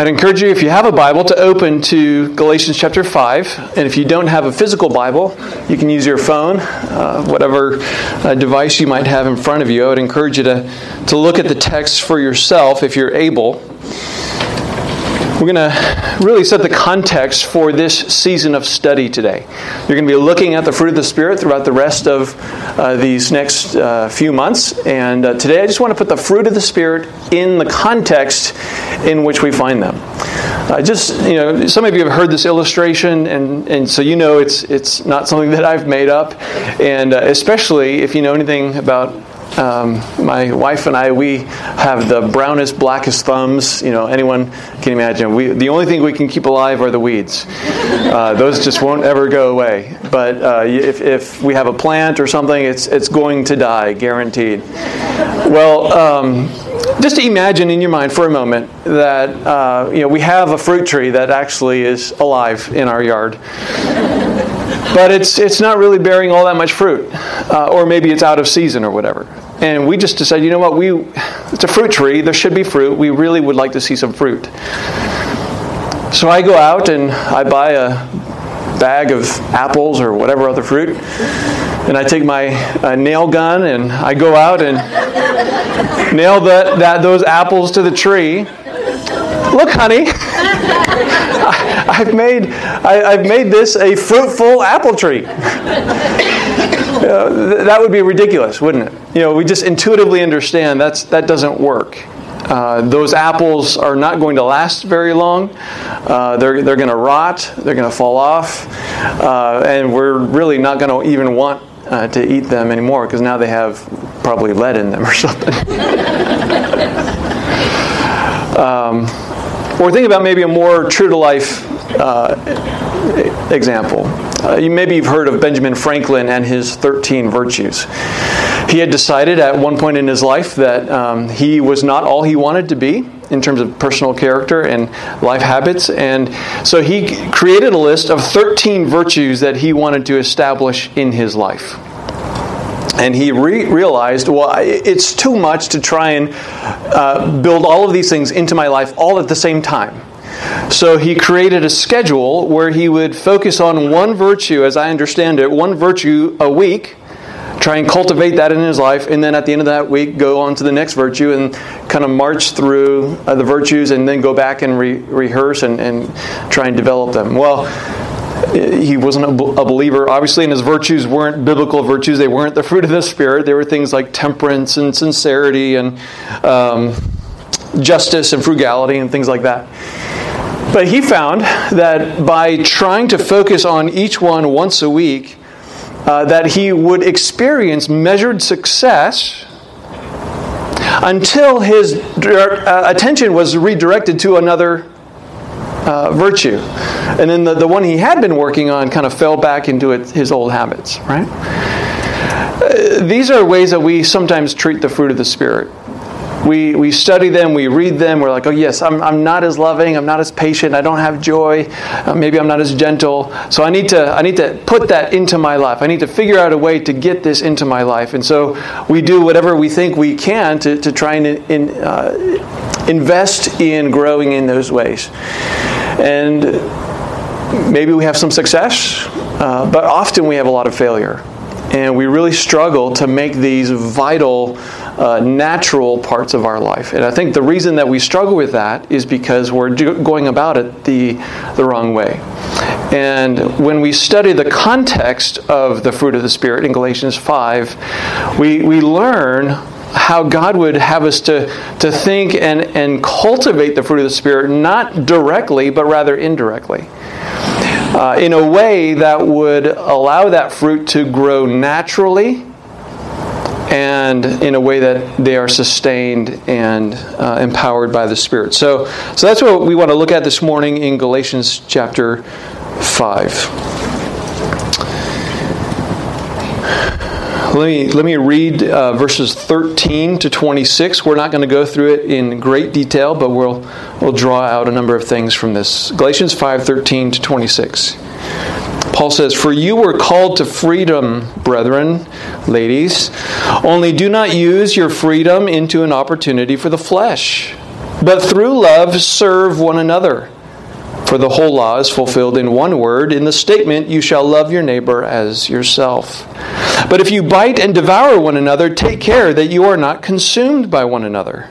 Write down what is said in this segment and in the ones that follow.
I'd encourage you, if you have a Bible, to open to Galatians chapter 5. And if you don't have a physical Bible, you can use your phone, uh, whatever uh, device you might have in front of you. I would encourage you to, to look at the text for yourself if you're able. We're going to really set the context for this season of study today. You're going to be looking at the fruit of the Spirit throughout the rest of uh, these next uh, few months. And uh, today I just want to put the fruit of the Spirit in the context in which we find them. Just, you know, some of you have heard this illustration, and, and so you know it's, it's not something that I've made up. And uh, especially if you know anything about um, my wife and I, we have the brownest, blackest thumbs. You know, anyone can imagine. We, the only thing we can keep alive are the weeds. Uh, those just won't ever go away. But uh, if, if we have a plant or something, it's, it's going to die, guaranteed. Well, um, just imagine in your mind for a moment that uh, you know we have a fruit tree that actually is alive in our yard but it's it's not really bearing all that much fruit, uh, or maybe it's out of season or whatever. And we just decided, you know what, we it's a fruit tree. There should be fruit. We really would like to see some fruit. So I go out and I buy a bag of apples or whatever other fruit, and I take my uh, nail gun and I go out and nail that, that those apples to the tree. Look, honey. I, have made, I, have made this a fruitful apple tree. Know, that would be ridiculous, wouldn't it? You know, we just intuitively understand that's, that doesn't work. Uh, those apples are not going to last very long. Uh, they're they're going to rot. They're going to fall off, uh, and we're really not going to even want uh, to eat them anymore because now they have probably lead in them or something. um, or think about maybe a more true to life uh, example. Uh, you, maybe you've heard of Benjamin Franklin and his 13 virtues. He had decided at one point in his life that um, he was not all he wanted to be in terms of personal character and life habits. And so he created a list of 13 virtues that he wanted to establish in his life and he re- realized, well, it's too much to try and uh, build all of these things into my life all at the same time. So he created a schedule where he would focus on one virtue, as I understand it, one virtue a week, try and cultivate that in his life, and then at the end of that week, go on to the next virtue and kind of march through uh, the virtues and then go back and re- rehearse and, and try and develop them. Well, he wasn't a believer. Obviously, and his virtues weren't biblical virtues. They weren't the fruit of the Spirit. They were things like temperance and sincerity and um, justice and frugality and things like that. But he found that by trying to focus on each one once a week, uh, that he would experience measured success until his uh, attention was redirected to another uh, virtue. And then the, the one he had been working on kind of fell back into it, his old habits, right? Uh, these are ways that we sometimes treat the fruit of the Spirit. We, we study them, we read them, we're like, oh, yes, I'm, I'm not as loving, I'm not as patient, I don't have joy, uh, maybe I'm not as gentle. So I need, to, I need to put that into my life. I need to figure out a way to get this into my life. And so we do whatever we think we can to, to try and in, uh, invest in growing in those ways. And maybe we have some success, uh, but often we have a lot of failure. And we really struggle to make these vital, uh, natural parts of our life. And I think the reason that we struggle with that is because we're do- going about it the, the wrong way. And when we study the context of the fruit of the Spirit in Galatians 5, we, we learn how God would have us to, to think and, and cultivate the fruit of the Spirit, not directly, but rather indirectly. Uh, in a way that would allow that fruit to grow naturally and in a way that they are sustained and uh, empowered by the Spirit. So, so that's what we want to look at this morning in Galatians chapter 5. Let me, let me read uh, verses 13 to 26. We're not going to go through it in great detail, but we'll, we'll draw out a number of things from this. Galatians 5:13 to 26. Paul says, For you were called to freedom, brethren, ladies. Only do not use your freedom into an opportunity for the flesh but through love serve one another. For the whole law is fulfilled in one word, in the statement, You shall love your neighbor as yourself. But if you bite and devour one another, take care that you are not consumed by one another.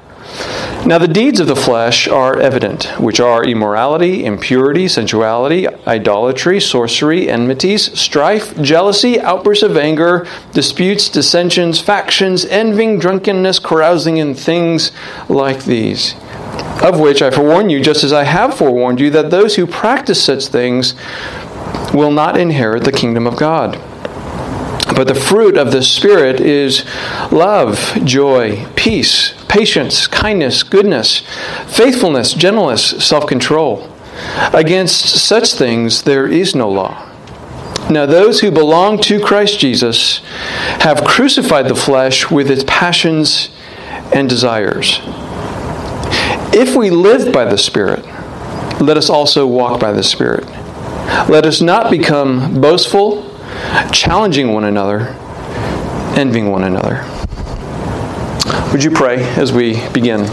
Now, the deeds of the flesh are evident, which are immorality, impurity, sensuality, idolatry, sorcery, enmities, strife, jealousy, outbursts of anger, disputes, dissensions, factions, envying, drunkenness, carousing, and things like these. Of which I forewarn you, just as I have forewarned you, that those who practice such things will not inherit the kingdom of God. But the fruit of the Spirit is love, joy, peace, patience, kindness, goodness, faithfulness, gentleness, self control. Against such things there is no law. Now, those who belong to Christ Jesus have crucified the flesh with its passions and desires. If we live by the Spirit, let us also walk by the Spirit. Let us not become boastful challenging one another, envying one another. Would you pray as we begin?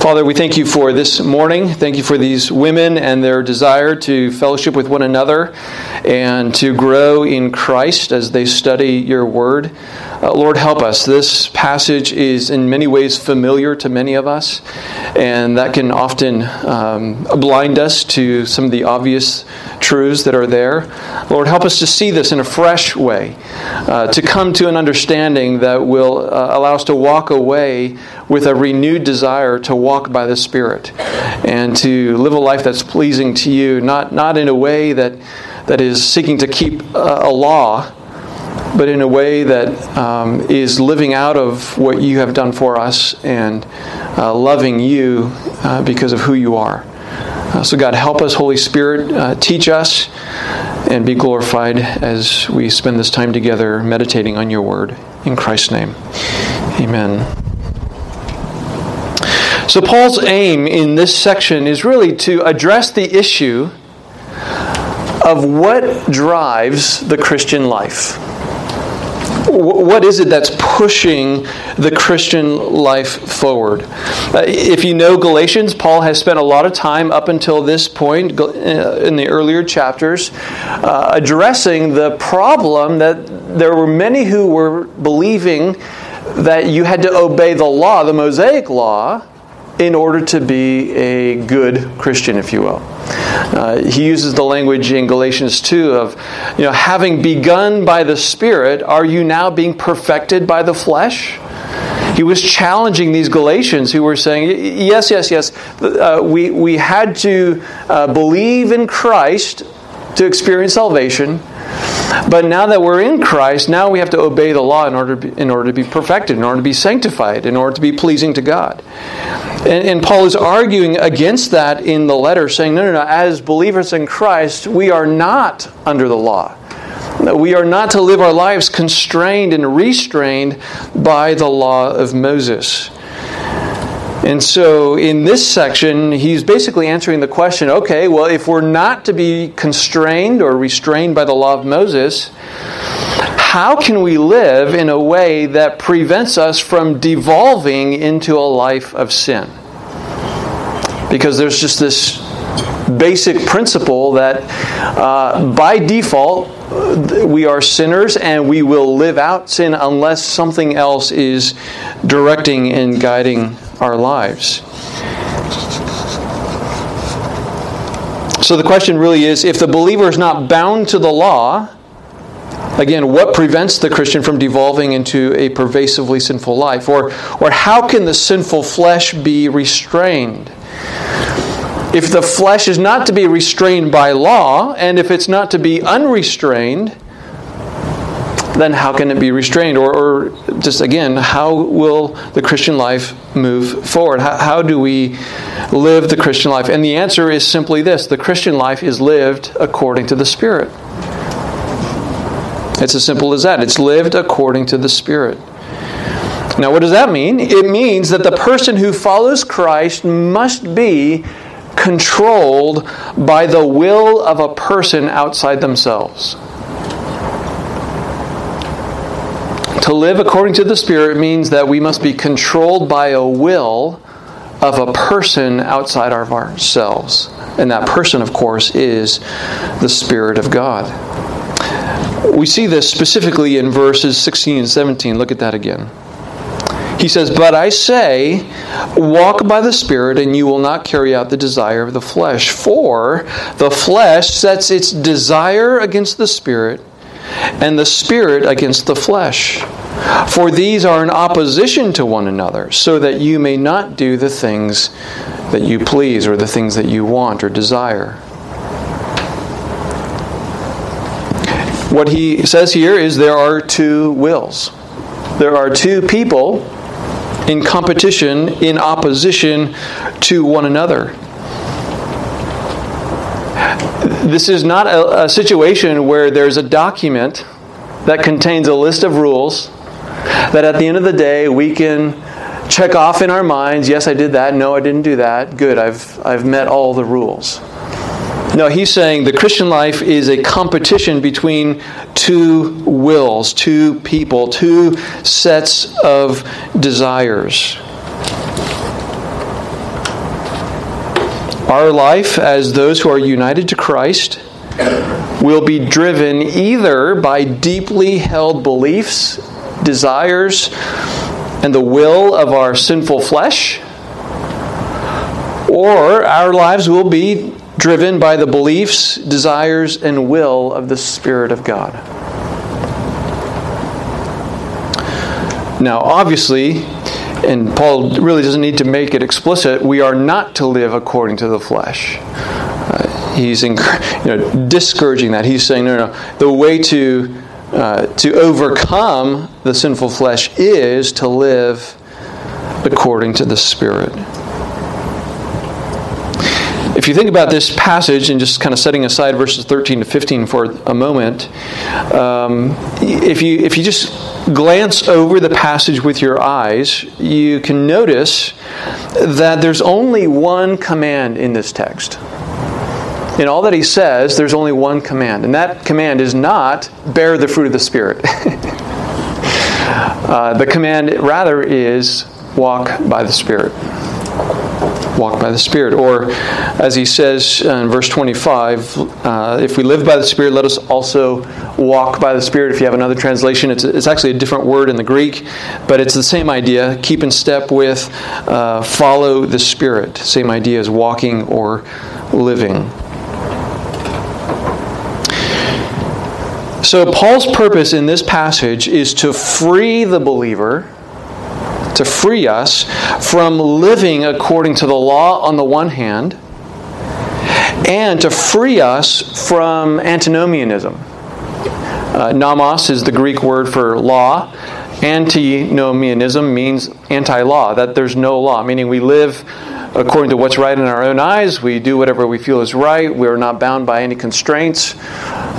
Father, we thank you for this morning. Thank you for these women and their desire to fellowship with one another and to grow in Christ as they study your word. Uh, Lord, help us. This passage is in many ways familiar to many of us, and that can often um, blind us to some of the obvious truths that are there. Lord, help us to see this in a fresh way, uh, to come to an understanding that will uh, allow us to walk away with a renewed desire to walk by the Spirit and to live a life that's pleasing to you, not, not in a way that, that is seeking to keep a, a law but in a way that um, is living out of what you have done for us and uh, loving you uh, because of who you are. Uh, so, God, help us, Holy Spirit, uh, teach us and be glorified as we spend this time together meditating on your word. In Christ's name, amen. So, Paul's aim in this section is really to address the issue of what drives the Christian life what is it that's pushing the Christian life forward? Uh, if you know Galatians, Paul has spent a lot of time up until this point uh, in the earlier chapters uh, addressing the problem that there were many who were believing that you had to obey the law, the Mosaic law, in order to be a good Christian, if you will. Uh, he uses the language in Galatians 2 of, you know, having begun by the Spirit, are you now being perfected by the flesh? He was challenging these Galatians who were saying, yes, yes, yes, uh, we, we had to uh, believe in Christ to experience salvation. But now that we're in Christ, now we have to obey the law in order in order to be perfected, in order to be sanctified, in order to be pleasing to God. And, and Paul is arguing against that in the letter, saying, no, no, no, as believers in Christ, we are not under the law. We are not to live our lives constrained and restrained by the law of Moses. And so in this section, he's basically answering the question okay, well, if we're not to be constrained or restrained by the law of Moses, how can we live in a way that prevents us from devolving into a life of sin? Because there's just this basic principle that uh, by default, we are sinners and we will live out sin unless something else is directing and guiding our lives. So the question really is if the believer is not bound to the law, again, what prevents the Christian from devolving into a pervasively sinful life? Or, or how can the sinful flesh be restrained? If the flesh is not to be restrained by law, and if it's not to be unrestrained, then how can it be restrained? Or, or just again, how will the Christian life move forward? How, how do we live the Christian life? And the answer is simply this the Christian life is lived according to the Spirit. It's as simple as that. It's lived according to the Spirit. Now, what does that mean? It means that the person who follows Christ must be controlled by the will of a person outside themselves. To live according to the Spirit means that we must be controlled by a will of a person outside of ourselves. And that person, of course, is the Spirit of God. We see this specifically in verses 16 and 17. Look at that again. He says, But I say, walk by the Spirit, and you will not carry out the desire of the flesh. For the flesh sets its desire against the Spirit, and the Spirit against the flesh. For these are in opposition to one another, so that you may not do the things that you please or the things that you want or desire. What he says here is there are two wills. There are two people in competition, in opposition to one another. This is not a, a, situation where there's a document that contains a list of rules that at the end of the day we can check off in our minds yes, I did that, no, I didn't do that, good, I've, I've met all the rules. No, he's saying the Christian life is a competition between two wills, two people, two sets of desires. Our life, as those who are united to Christ, will be driven either by deeply held beliefs, desires, and the will of our sinful flesh, or our lives will be driven by the beliefs, desires, and will of the Spirit of God. Now, obviously, and Paul really doesn't need to make it explicit, we are not to live according to the flesh. Uh, he's you know, discouraging that. He's saying, no, no, the way to, uh, to overcome the sinful flesh is to live according to the Spirit if you think about this passage and just kind of setting aside verses 13 to 15 for a moment, um, if you if you just glance over the passage with your eyes, you can notice that there's only one command in this text. In all that he says, there's only one command, and that command is not bear the fruit of the Spirit. uh, the command, rather, is walk by the Spirit walk by the Spirit. Or, as he says in verse 25, uh, if we live by the Spirit, let us also walk by the Spirit. If you have another translation, it's, it's actually a different word in the Greek, but it's the same idea. Keep in step with, uh, follow the Spirit. Same idea as walking or living. So, Paul's purpose in this passage is to free the believer to free us from living according to the law on the one hand, and to free us from antinomianism. Uh, nomos is the Greek word for law. Antinomianism means anti law, that there's no law, meaning we live according to what's right in our own eyes. We do whatever we feel is right. We are not bound by any constraints.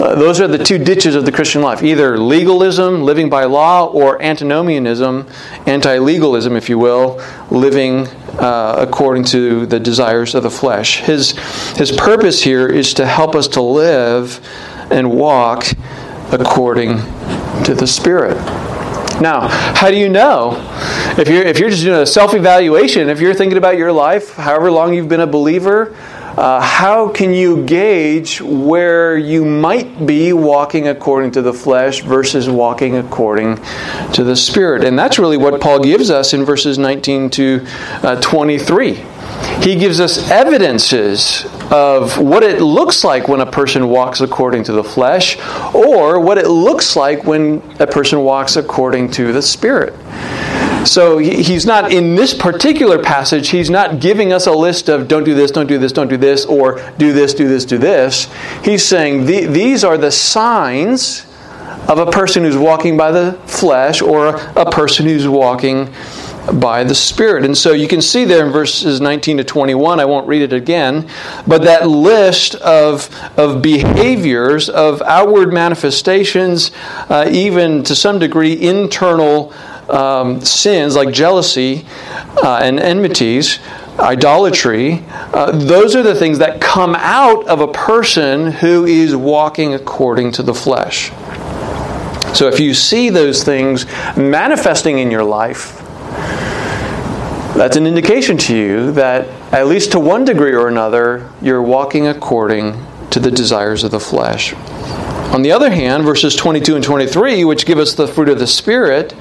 Uh, those are the two ditches of the Christian life either legalism, living by law, or antinomianism, anti legalism, if you will, living uh, according to the desires of the flesh. His, his purpose here is to help us to live and walk according to the Spirit. Now, how do you know? If you're, if you're just doing a self evaluation, if you're thinking about your life, however long you've been a believer, uh, how can you gauge where you might be walking according to the flesh versus walking according to the Spirit? And that's really what Paul gives us in verses 19 to uh, 23 he gives us evidences of what it looks like when a person walks according to the flesh or what it looks like when a person walks according to the Spirit. So he's not, in this particular passage, he's not giving us a list of don't do this, don't do this, don't do this, or do this, do this, do this. He's saying these are the signs of a person who's walking by the flesh or a person who's walking by the Spirit. And so you can see there in verses 19 to 21, I won't read it again, but that list of, of behaviors, of outward manifestations, uh, even to some degree internal um, sins like jealousy uh, and enmities, idolatry, uh, those are the things that come out of a person who is walking according to the flesh. So if you see those things manifesting in your life, that's an indication to you that, at least to one degree or another, you're walking according to the desires of the flesh. On the other hand, verses 22 and 23, which give us the fruit of the Spirit,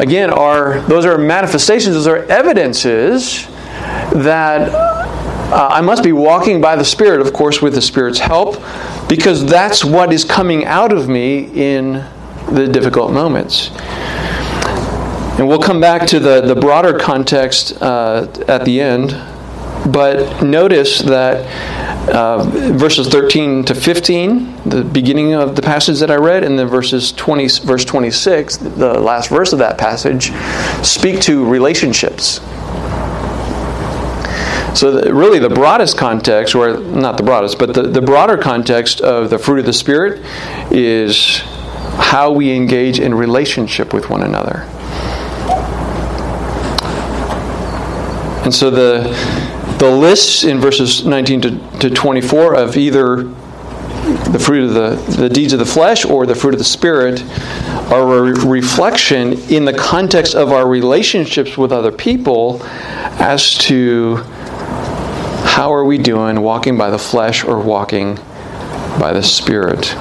again, are those are manifestations, those are evidences that uh, I must be walking by the Spirit, of course, with the Spirit's help, because that's what is coming out of me in the difficult moments. And we'll come back to the, the broader context uh, at the end. But notice that uh, verses 13 to 15, the beginning of the passage that I read, and then verses 20, verse 26, the last verse of that passage, speak to relationships. So, the, really, the broadest context, or not the broadest, but the, the broader context of the fruit of the Spirit is how we engage in relationship with one another. And so the, the lists in verses 19 to, to 24 of either the fruit of the, the deeds of the flesh or the fruit of the Spirit are a reflection in the context of our relationships with other people as to how are we doing walking by the flesh or walking by the Spirit.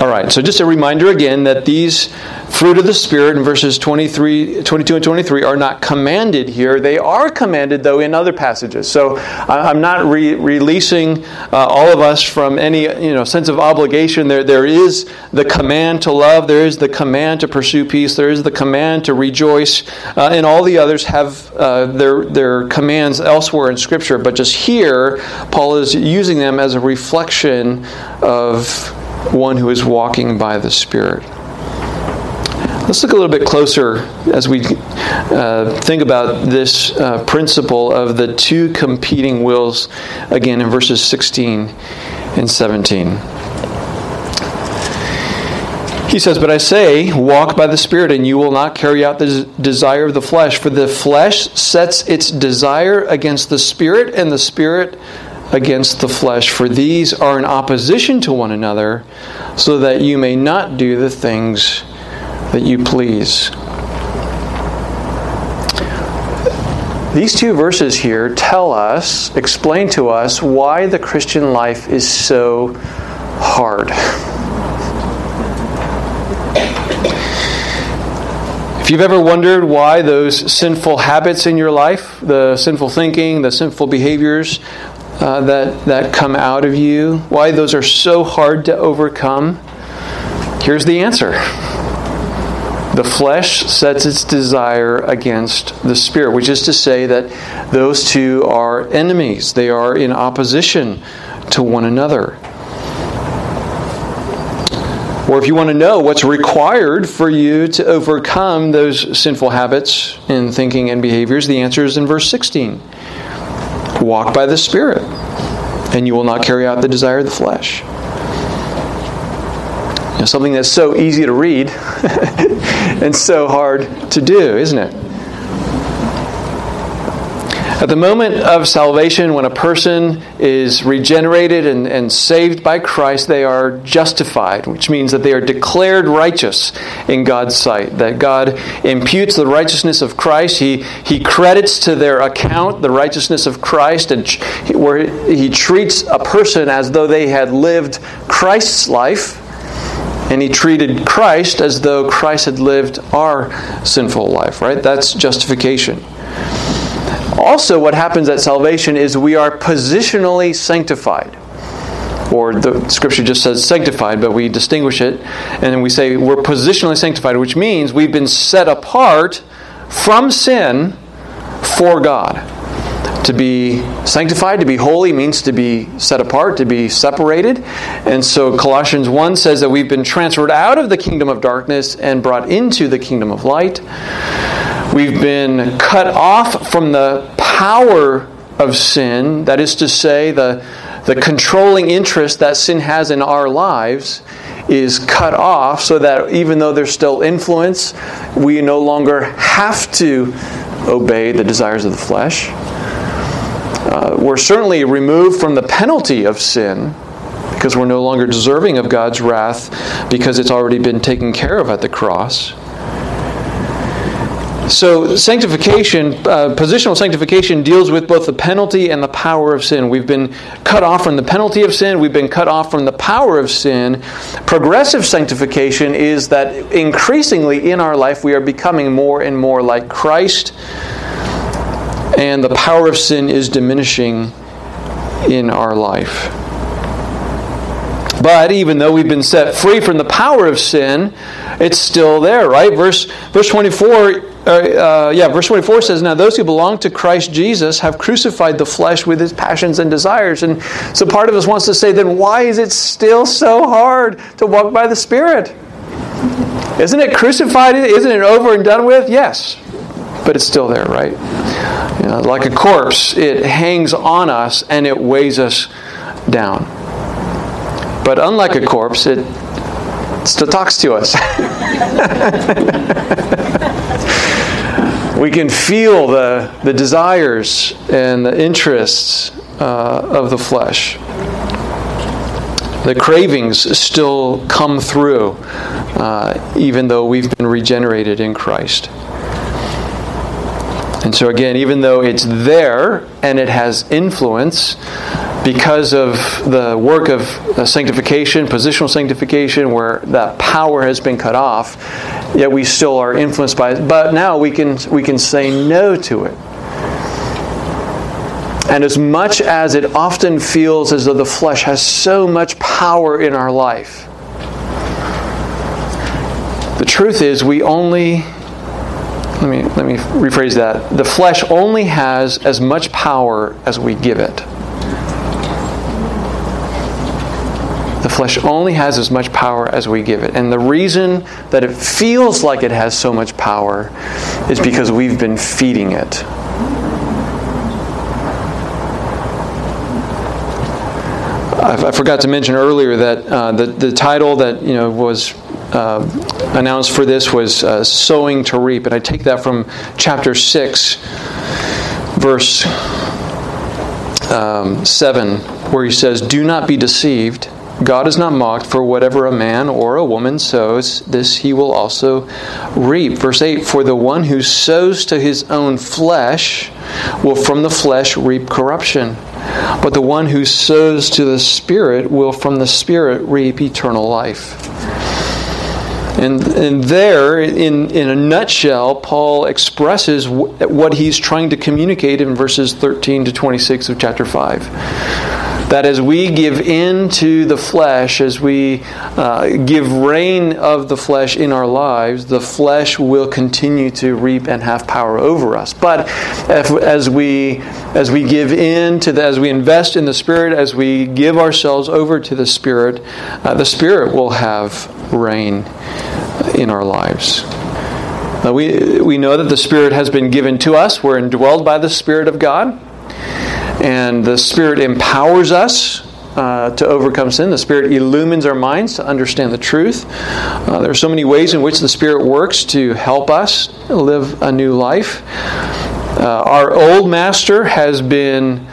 All right, so just a reminder again that these fruit of the Spirit in verses 23, 22 and 23 are not commanded here. They are commanded, though, in other passages. So I'm not re- releasing uh, all of us from any you know, sense of obligation. There, there is the command to love, there is the command to pursue peace, there is the command to rejoice, uh, and all the others have uh, their, their commands elsewhere in Scripture. But just here, Paul is using them as a reflection of one who is walking by the Spirit. Let's look a little bit closer as we uh, think about this uh, principle of the two competing wills again in verses 16 and 17. He says, But I say, walk by the Spirit, and you will not carry out the desire of the flesh. For the flesh sets its desire against the Spirit, and the Spirit against the flesh, for these are in opposition to one another, so that you may not do the things that you please. These two verses here tell us, explain to us, why the Christian life is so hard. If you've ever wondered why those sinful habits in your life, the sinful thinking, the sinful behaviors, uh, that, that come out of you, why those are so hard to overcome, here's the answer. The flesh sets its desire against the spirit, which is to say that those two are enemies. They are in opposition to one another. Or if you want to know what's required for you to overcome those sinful habits in thinking and behaviors, the answer is in verse 16 Walk by the Spirit, and you will not carry out the desire of the flesh. You know, something that's so easy to read and so hard to do, isn't it? At the moment of salvation, when a person is regenerated and, and saved by Christ, they are justified, which means that they are declared righteous in God's sight. That God imputes the righteousness of Christ. He, he credits to their account the righteousness of Christ, and where He treats a person as though they had lived Christ's life and he treated Christ as though Christ had lived our sinful life, right? That's justification. Also, what happens at salvation is we are positionally sanctified. Or the scripture just says sanctified, but we distinguish it and then we say we're positionally sanctified, which means we've been set apart from sin for God. To be sanctified, to be holy, means to be set apart, to be separated. And so Colossians 1 says that we've been transferred out of the kingdom of darkness and brought into the kingdom of light We've been cut off from the power of sin, that is to say, the, the controlling interest that sin has in our lives is cut off so that even though there's still influence, we no longer have to obey the desires of the flesh. Uh, we're certainly removed from the penalty of sin because we're no longer deserving of God's wrath because it's already been taken care of at the cross. So, sanctification, uh, positional sanctification, deals with both the penalty and the power of sin. We've been cut off from the penalty of sin, we've been cut off from the power of sin. Progressive sanctification is that increasingly in our life we are becoming more and more like Christ, and the power of sin is diminishing in our life. But even though we've been set free from the power of sin, it's still there, right? Verse verse 24 uh, yeah, verse 24 says, Now those who belong to Christ Jesus have crucified the flesh with its passions and desires. And so part of us wants to say, then why is it still so hard to walk by the Spirit? Isn't it crucified? Isn't it over and done with? Yes. But it's still there, right? You know, like a corpse, it hangs on us and it weighs us down. But unlike a corpse, it still talks to us. we can feel the, the desires and the interests uh, of the flesh. The cravings still come through, uh, even though we've been regenerated in Christ. And so, again, even though it's there and it has influence, because of the work of uh, sanctification, positional sanctification, where that power has been cut off, yet we still are influenced by it. But now we can we can say no to it. And as much as it often feels as though the flesh has so much power in our life, the truth is we only let me let me rephrase that. The flesh only has as much power as we give it. The flesh only has as much power as we give it. And the reason that it feels like it has so much power is because we've been feeding it. I forgot to mention earlier that uh, the, the title that you know was uh, announced for this was uh, sowing to reap and i take that from chapter 6 verse um, 7 where he says do not be deceived God is not mocked, for whatever a man or a woman sows, this he will also reap. Verse 8 For the one who sows to his own flesh will from the flesh reap corruption, but the one who sows to the Spirit will from the Spirit reap eternal life. And, and there, in, in a nutshell, Paul expresses what he's trying to communicate in verses 13 to 26 of chapter 5 that as we give in to the flesh, as we uh, give reign of the flesh in our lives, the flesh will continue to reap and have power over us. But if, as we as we give in to the, as we invest in the Spirit, as we give ourselves over to the Spirit, uh, the Spirit will have reign in our lives. Now we, we know that the Spirit has been given to us. We're indwelled by the Spirit of God. And the Spirit empowers us uh, to overcome sin. The Spirit illumines our minds to understand the truth. Uh, there are so many ways in which the Spirit works to help us live a new life. Uh, our old master has been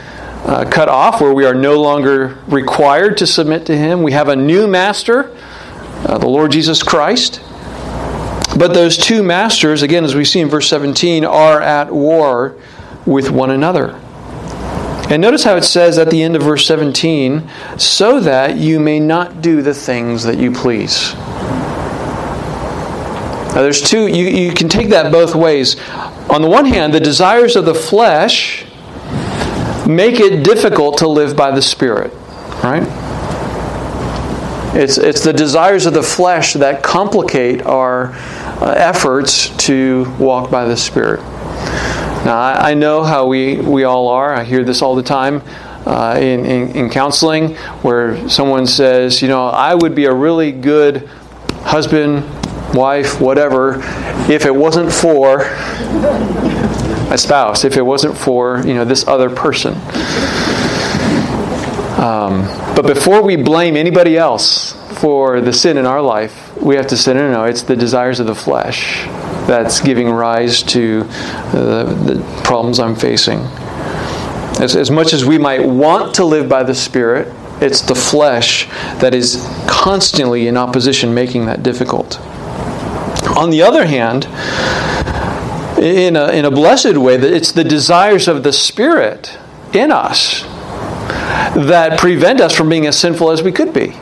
uh, cut off, where we are no longer required to submit to him. We have a new master, uh, the Lord Jesus Christ. But those two masters, again, as we see in verse 17, are at war with one another. And notice how it says at the end of verse 17, so that you may not do the things that you please. Now, there's two, you, you can take that both ways. On the one hand, the desires of the flesh make it difficult to live by the Spirit, right? It's, it's the desires of the flesh that complicate our uh, efforts to walk by the Spirit. Now, I, I know how we, we all are. I hear this all the time. Uh, in, in, in, counseling where someone says, you know, I would be a really good husband, wife, whatever, if it wasn't for my spouse, if it wasn't for you know this other person. Um, but before we blame anybody else for the sin in our life, we have to say, no, no, no, it's the desires of the flesh that's giving rise to uh, the problems I'm facing. As, as much as we might want to live by the Spirit, it's the flesh that is constantly in opposition, making that difficult. On the other hand, in a, in a blessed way, it's the desires of the Spirit in us that prevent us from being as sinful as we could be.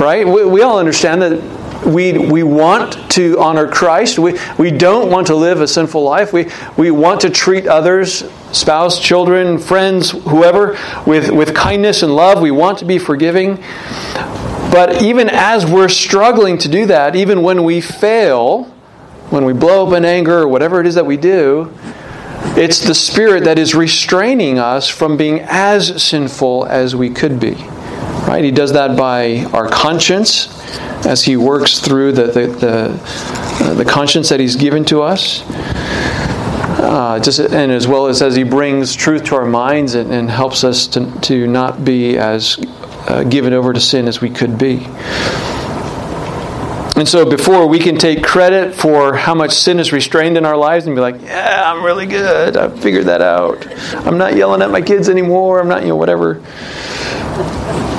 Right? We, we all understand that we, we want to honor Christ. We, we don't want to live a sinful life. We, we want to treat others, spouse, children, friends, whoever, with, with kindness and love. We want to be forgiving. But even as we're struggling to do that, even when we fail, when we blow up in anger or whatever it is that we do, it's the Spirit that is restraining us from being as sinful as we could be. Right? He does that by our conscience as He works through the, the, the, uh, the conscience that He's given to us. Uh, just and as well as as he brings truth to our minds and, and helps us to, to not be as uh, given over to sin as we could be. And so, before we can take credit for how much sin is restrained in our lives and be like, yeah, I'm really good. I figured that out. I'm not yelling at my kids anymore. I'm not, you know, whatever.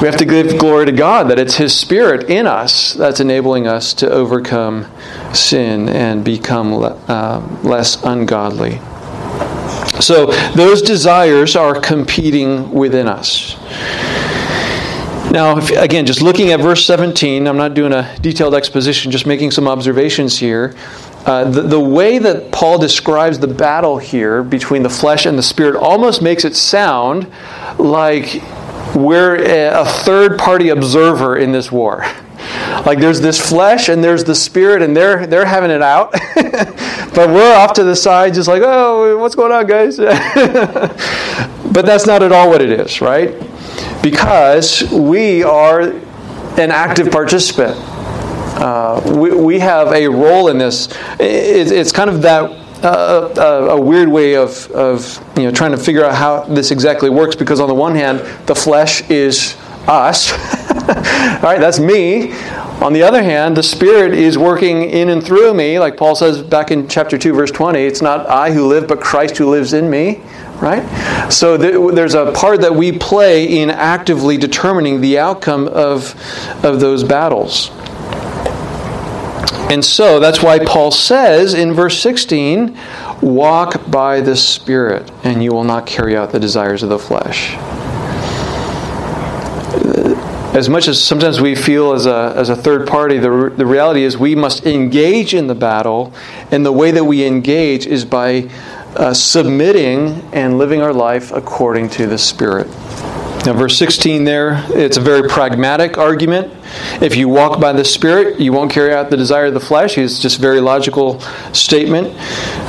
We have to give glory to God that it's His Spirit in us that's enabling us to overcome sin and become uh, less ungodly. So, those desires are competing within us. Now, if, again, just looking at verse 17, I'm not doing a detailed exposition, just making some observations here. Uh, the, the way that Paul describes the battle here between the flesh and the spirit almost makes it sound like we're a, third party observer in this war. Like there's this flesh and there's the spirit, and they're they're having it out, but we're off to the side, just like, oh, what's going on, guys? but that's not at all what it is, right? because we are an active participant. Uh, we, we have a role in this. It, it's kind of that a, a, weird way of, of you know trying to figure out how this exactly works because on the one hand the flesh is us All right, that's me on the other hand the spirit is working in and through me like paul says back in chapter 2 verse 20 it's not i who live but christ who lives in me right? So there's a part that we play in actively determining the outcome of, of those battles. And so that's why Paul says in verse 16, walk by the Spirit, and you will not carry out the desires of the flesh. As much as sometimes we feel as a, as a third party, the, the reality is we must engage in the battle, and the way that we engage is by uh, submitting and living our life according to the Spirit. Now, verse 16 there, it's a very pragmatic argument. If you walk by the Spirit, you won't carry out the desire of the flesh. It's just a very logical statement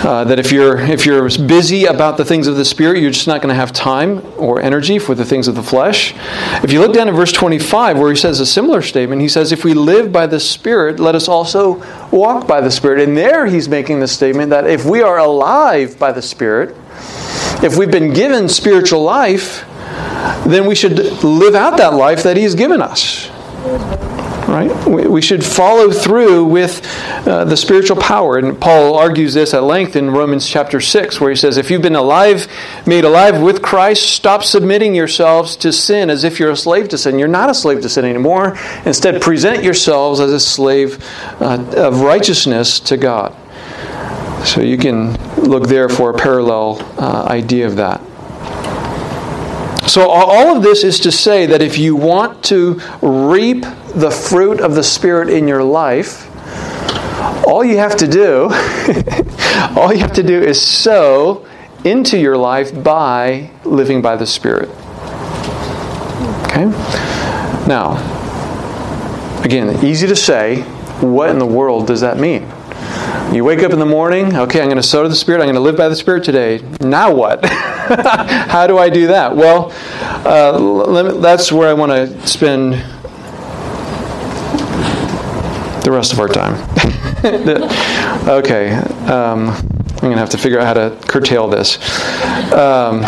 uh, that if you're if you're busy about the things of the Spirit, you're just not going to have time or energy for the things of the flesh. If you look down at verse 25, where he says a similar statement, he says, "If we live by the Spirit, let us also walk by the Spirit." And there, he's making the statement that if we are alive by the Spirit, if we've been given spiritual life then we should live out that life that He's given us. Right? We should follow through with uh, the spiritual power. And Paul argues this at length in Romans chapter 6, where he says, If you've been alive, made alive with Christ, stop submitting yourselves to sin as if you're a slave to sin. You're not a slave to sin anymore. Instead, present yourselves as a slave uh, of righteousness to God. So you can look there for a parallel uh, idea of that. So, all of this is to say that if you want to reap the fruit of the Spirit in your life, all you have to do, all you have to do is sow into your life by living by the Spirit. Okay? Now, again, easy to say, what in the world does that mean? You wake up in the morning, okay, I'm going to sow to the Spirit, I'm going to live by the Spirit today. Now what? How do I do that? Well, uh, me, that's where I want to spend the rest of our time. okay. Um, I'm going to have to figure out how to curtail this. Um,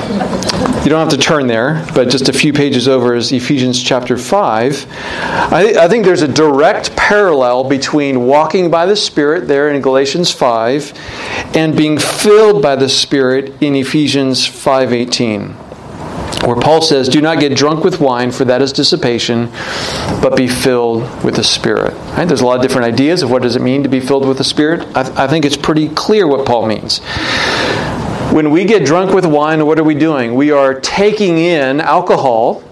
you don't have to turn there, but just a few pages over is Ephesians chapter 5. I, I think there's a direct parallel between walking by the Spirit there in Galatians 5 and being filled by the Spirit in Ephesians 5:18 where Paul says, Do not get drunk with wine, for that is dissipation, but be filled with the Spirit. Right? There's a lot of different ideas of what does it mean to be filled with the Spirit. I, th- I think it's pretty clear what Paul means. When we get drunk with wine, what are we doing? We are taking in alcohol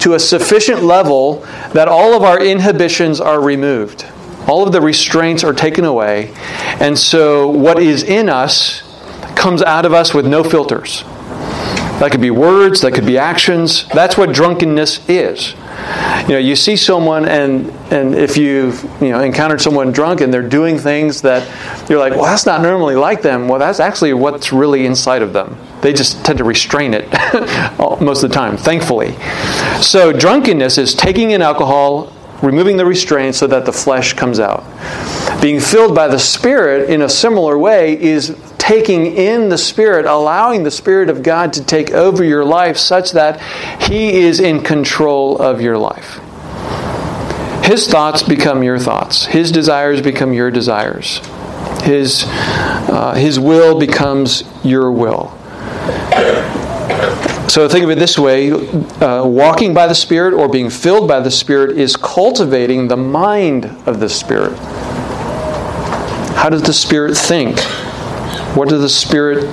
to a sufficient level that all of our inhibitions are removed. All of the restraints are taken away. And so what is in us comes out of us with no filters. That could be words, that could be actions. That's what drunkenness is. You know, you see someone and and if you've you know encountered someone drunk and they're doing things that you're like, well, that's not normally like them. Well, that's actually what's really inside of them. They just tend to restrain it most of the time, thankfully. So drunkenness is taking in alcohol, removing the restraint so that the flesh comes out. Being filled by the Spirit in a similar way is taking in the Spirit, allowing the Spirit of God to take over your life such that He is in control of your life. His thoughts become your thoughts, His desires become your desires, His, uh, his will becomes your will. So think of it this way uh, walking by the Spirit or being filled by the Spirit is cultivating the mind of the Spirit. How does the Spirit think? What does the Spirit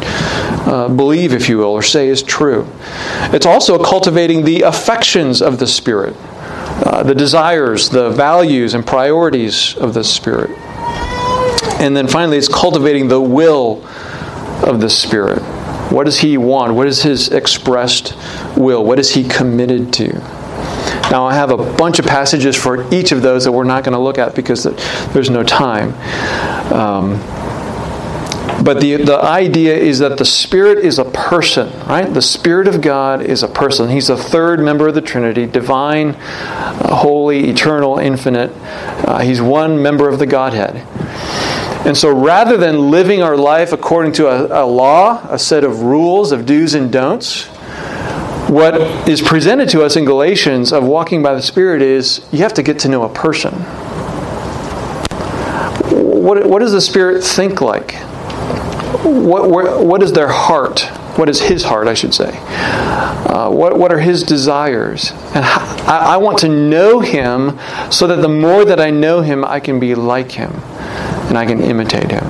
uh, believe, if you will, or say is true? It's also cultivating the affections of the Spirit, uh, the desires, the values, and priorities of the Spirit. And then finally, it's cultivating the will of the Spirit. What does He want? What is His expressed will? What is He committed to? Now, I have a bunch of passages for each of those that we're not going to look at because there's no time. Um, but the, the idea is that the Spirit is a person, right? The Spirit of God is a person. He's the third member of the Trinity, divine, uh, holy, eternal, infinite. Uh, he's one member of the Godhead. And so rather than living our life according to a, a law, a set of rules of do's and don'ts, what is presented to us in Galatians of walking by the Spirit is you have to get to know a person. What, what does the Spirit think like? What, what, what is their heart? What is his heart, I should say? Uh, what, what are his desires? And I, I want to know him so that the more that I know him, I can be like him and I can imitate him.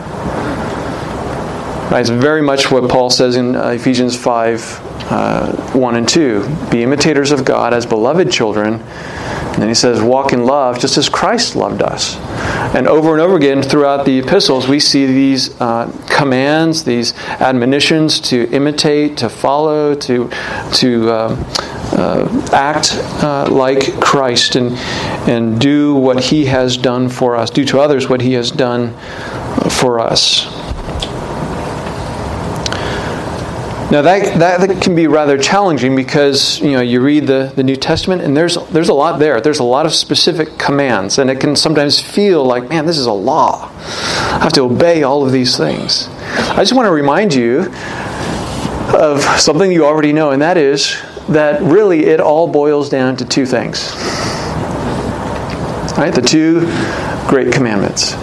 Right, it's very much what Paul says in uh, Ephesians 5 uh, 1 and 2. Be imitators of God as beloved children and he says, walk in love just as Christ loved us. And over and over again throughout the epistles, we see these uh, commands, these admonitions to imitate, to follow, to, to uh, uh, act uh, like Christ and, and do what he has done for us, do to others what he has done for us. Now that, that, can be rather challenging because you know you read the, the New Testament and there's there's a lot there. There's a lot of specific commands, and it can sometimes feel like, man, this is a law. I have to obey all of these things. I just want to remind you of something you already know, and that is that really it all boils down to two things. Right? The two great commandments.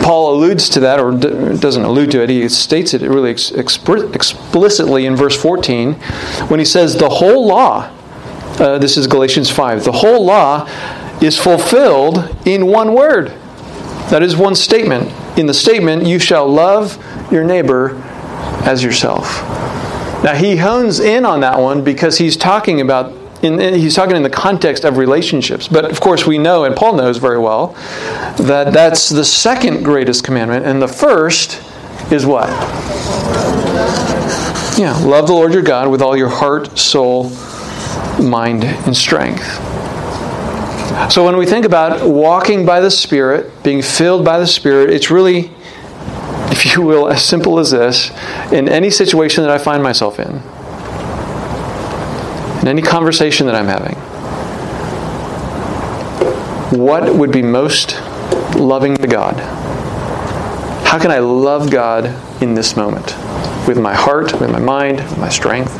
Paul alludes to that, or doesn't allude to it, he states it really explicitly in verse 14 when he says, The whole law, uh, this is Galatians 5, the whole law is fulfilled in one word. That is one statement. In the statement, you shall love your neighbor as yourself. Now, he hones in on that one because he's talking about in, in, he's talking in the context of relationships. But of course, we know, and Paul knows very well, that that's the second greatest commandment. And the first is what? Yeah, love the Lord your God with all your heart, soul, mind, and strength. So when we think about walking by the Spirit, being filled by the Spirit, it's really, if you will, as simple as this in any situation that I find myself in in any conversation that I'm having, what would be most loving to God? How can I love God in this moment? With my heart, with my mind, with my strength?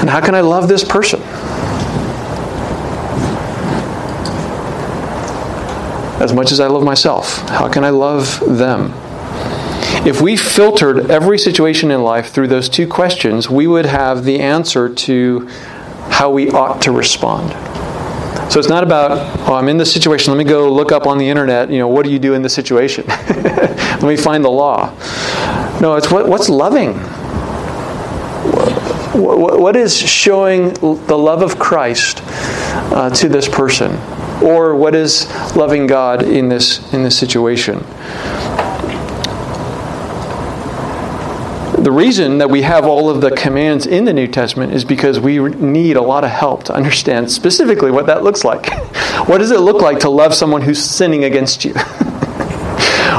And how can I love this person? As much as I love myself, how can I love them? If we filtered every situation in life through those two questions, we would have the answer to how we ought to respond. So it's not about, oh, I'm in this situation. Let me go look up on the internet, you know, what do you do in this situation? Let me find the law. No, it's what, what's loving? What is showing the love of Christ uh, to this person? Or what is loving God in this, in this situation? The reason that we have all of the commands in the New Testament is because we need a lot of help to understand specifically what that looks like. what does it look like to love someone who's sinning against you?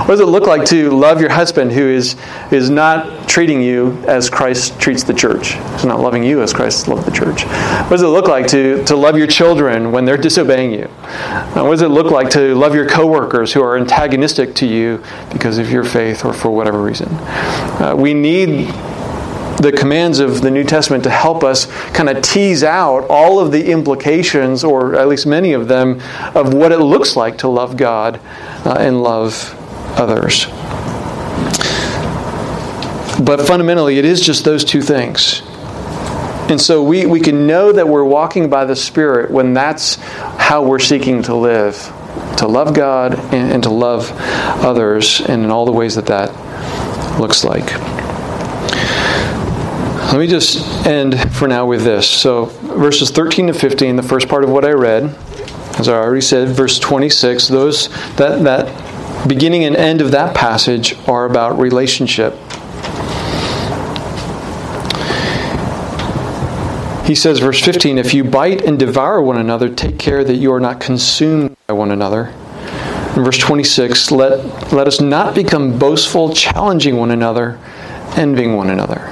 what does it look like to love your husband who is, is not treating you as Christ treats the church? Who's not loving you as Christ loved the church? What does it look like to, to love your children when they're disobeying you? Uh, what does it look like to love your coworkers who are antagonistic to you because of your faith or for whatever reason? Uh, we need the commands of the New Testament to help us kind of tease out all of the implications, or at least many of them, of what it looks like to love God uh, and love others. But fundamentally, it is just those two things. And so we, we can know that we're walking by the Spirit when that's how we're seeking to live to love God and, and to love others, and in all the ways that that looks like. Let me just end for now with this. So, verses 13 to 15, the first part of what I read, as I already said, verse 26, those that, that beginning and end of that passage are about relationship. He says, verse 15, if you bite and devour one another, take care that you are not consumed by one another. In verse 26, let, let us not become boastful, challenging one another, envying one another.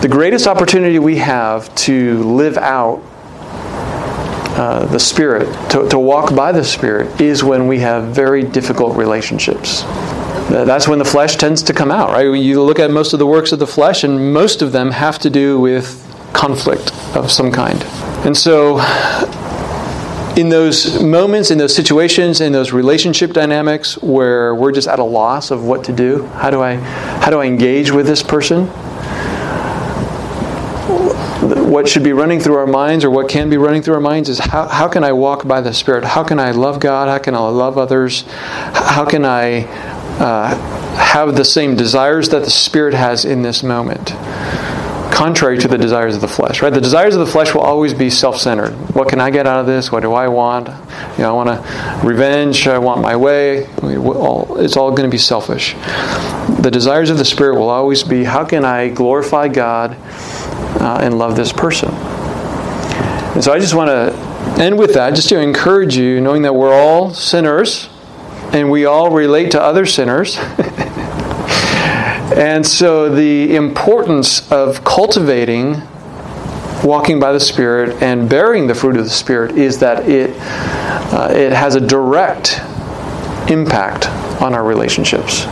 The greatest opportunity we have to live out uh, the Spirit, to, to walk by the Spirit, is when we have very difficult relationships. That's when the flesh tends to come out, right? You look at most of the works of the flesh, and most of them have to do with conflict of some kind. And so, in those moments, in those situations, in those relationship dynamics where we're just at a loss of what to do, how do I, how do I engage with this person? What should be running through our minds or what can be running through our minds is how, how can I walk by the Spirit? How can I love God? How can I love others? How can I uh, have the same desires that the Spirit has in this moment? Contrary to the desires of the flesh, right? The desires of the flesh will always be self-centered. What can I get out of this? What do I want? You know, I want revenge. I want my way. It's all going to be selfish. The desires of the Spirit will always be: How can I glorify God? Uh, and love this person. And so I just want to end with that, just to encourage you, knowing that we're all sinners and we all relate to other sinners. and so the importance of cultivating walking by the Spirit and bearing the fruit of the Spirit is that it, uh, it has a direct impact on our relationships.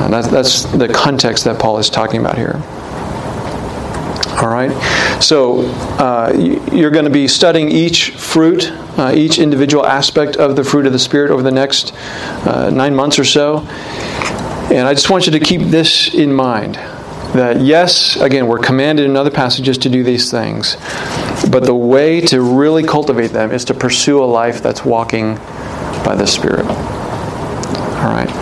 And that's, that's the context that Paul is talking about here. All right? So uh, you're going to be studying each fruit, uh, each individual aspect of the fruit of the Spirit over the next uh, nine months or so. And I just want you to keep this in mind that yes, again, we're commanded in other passages to do these things, but the way to really cultivate them is to pursue a life that's walking by the Spirit. All right.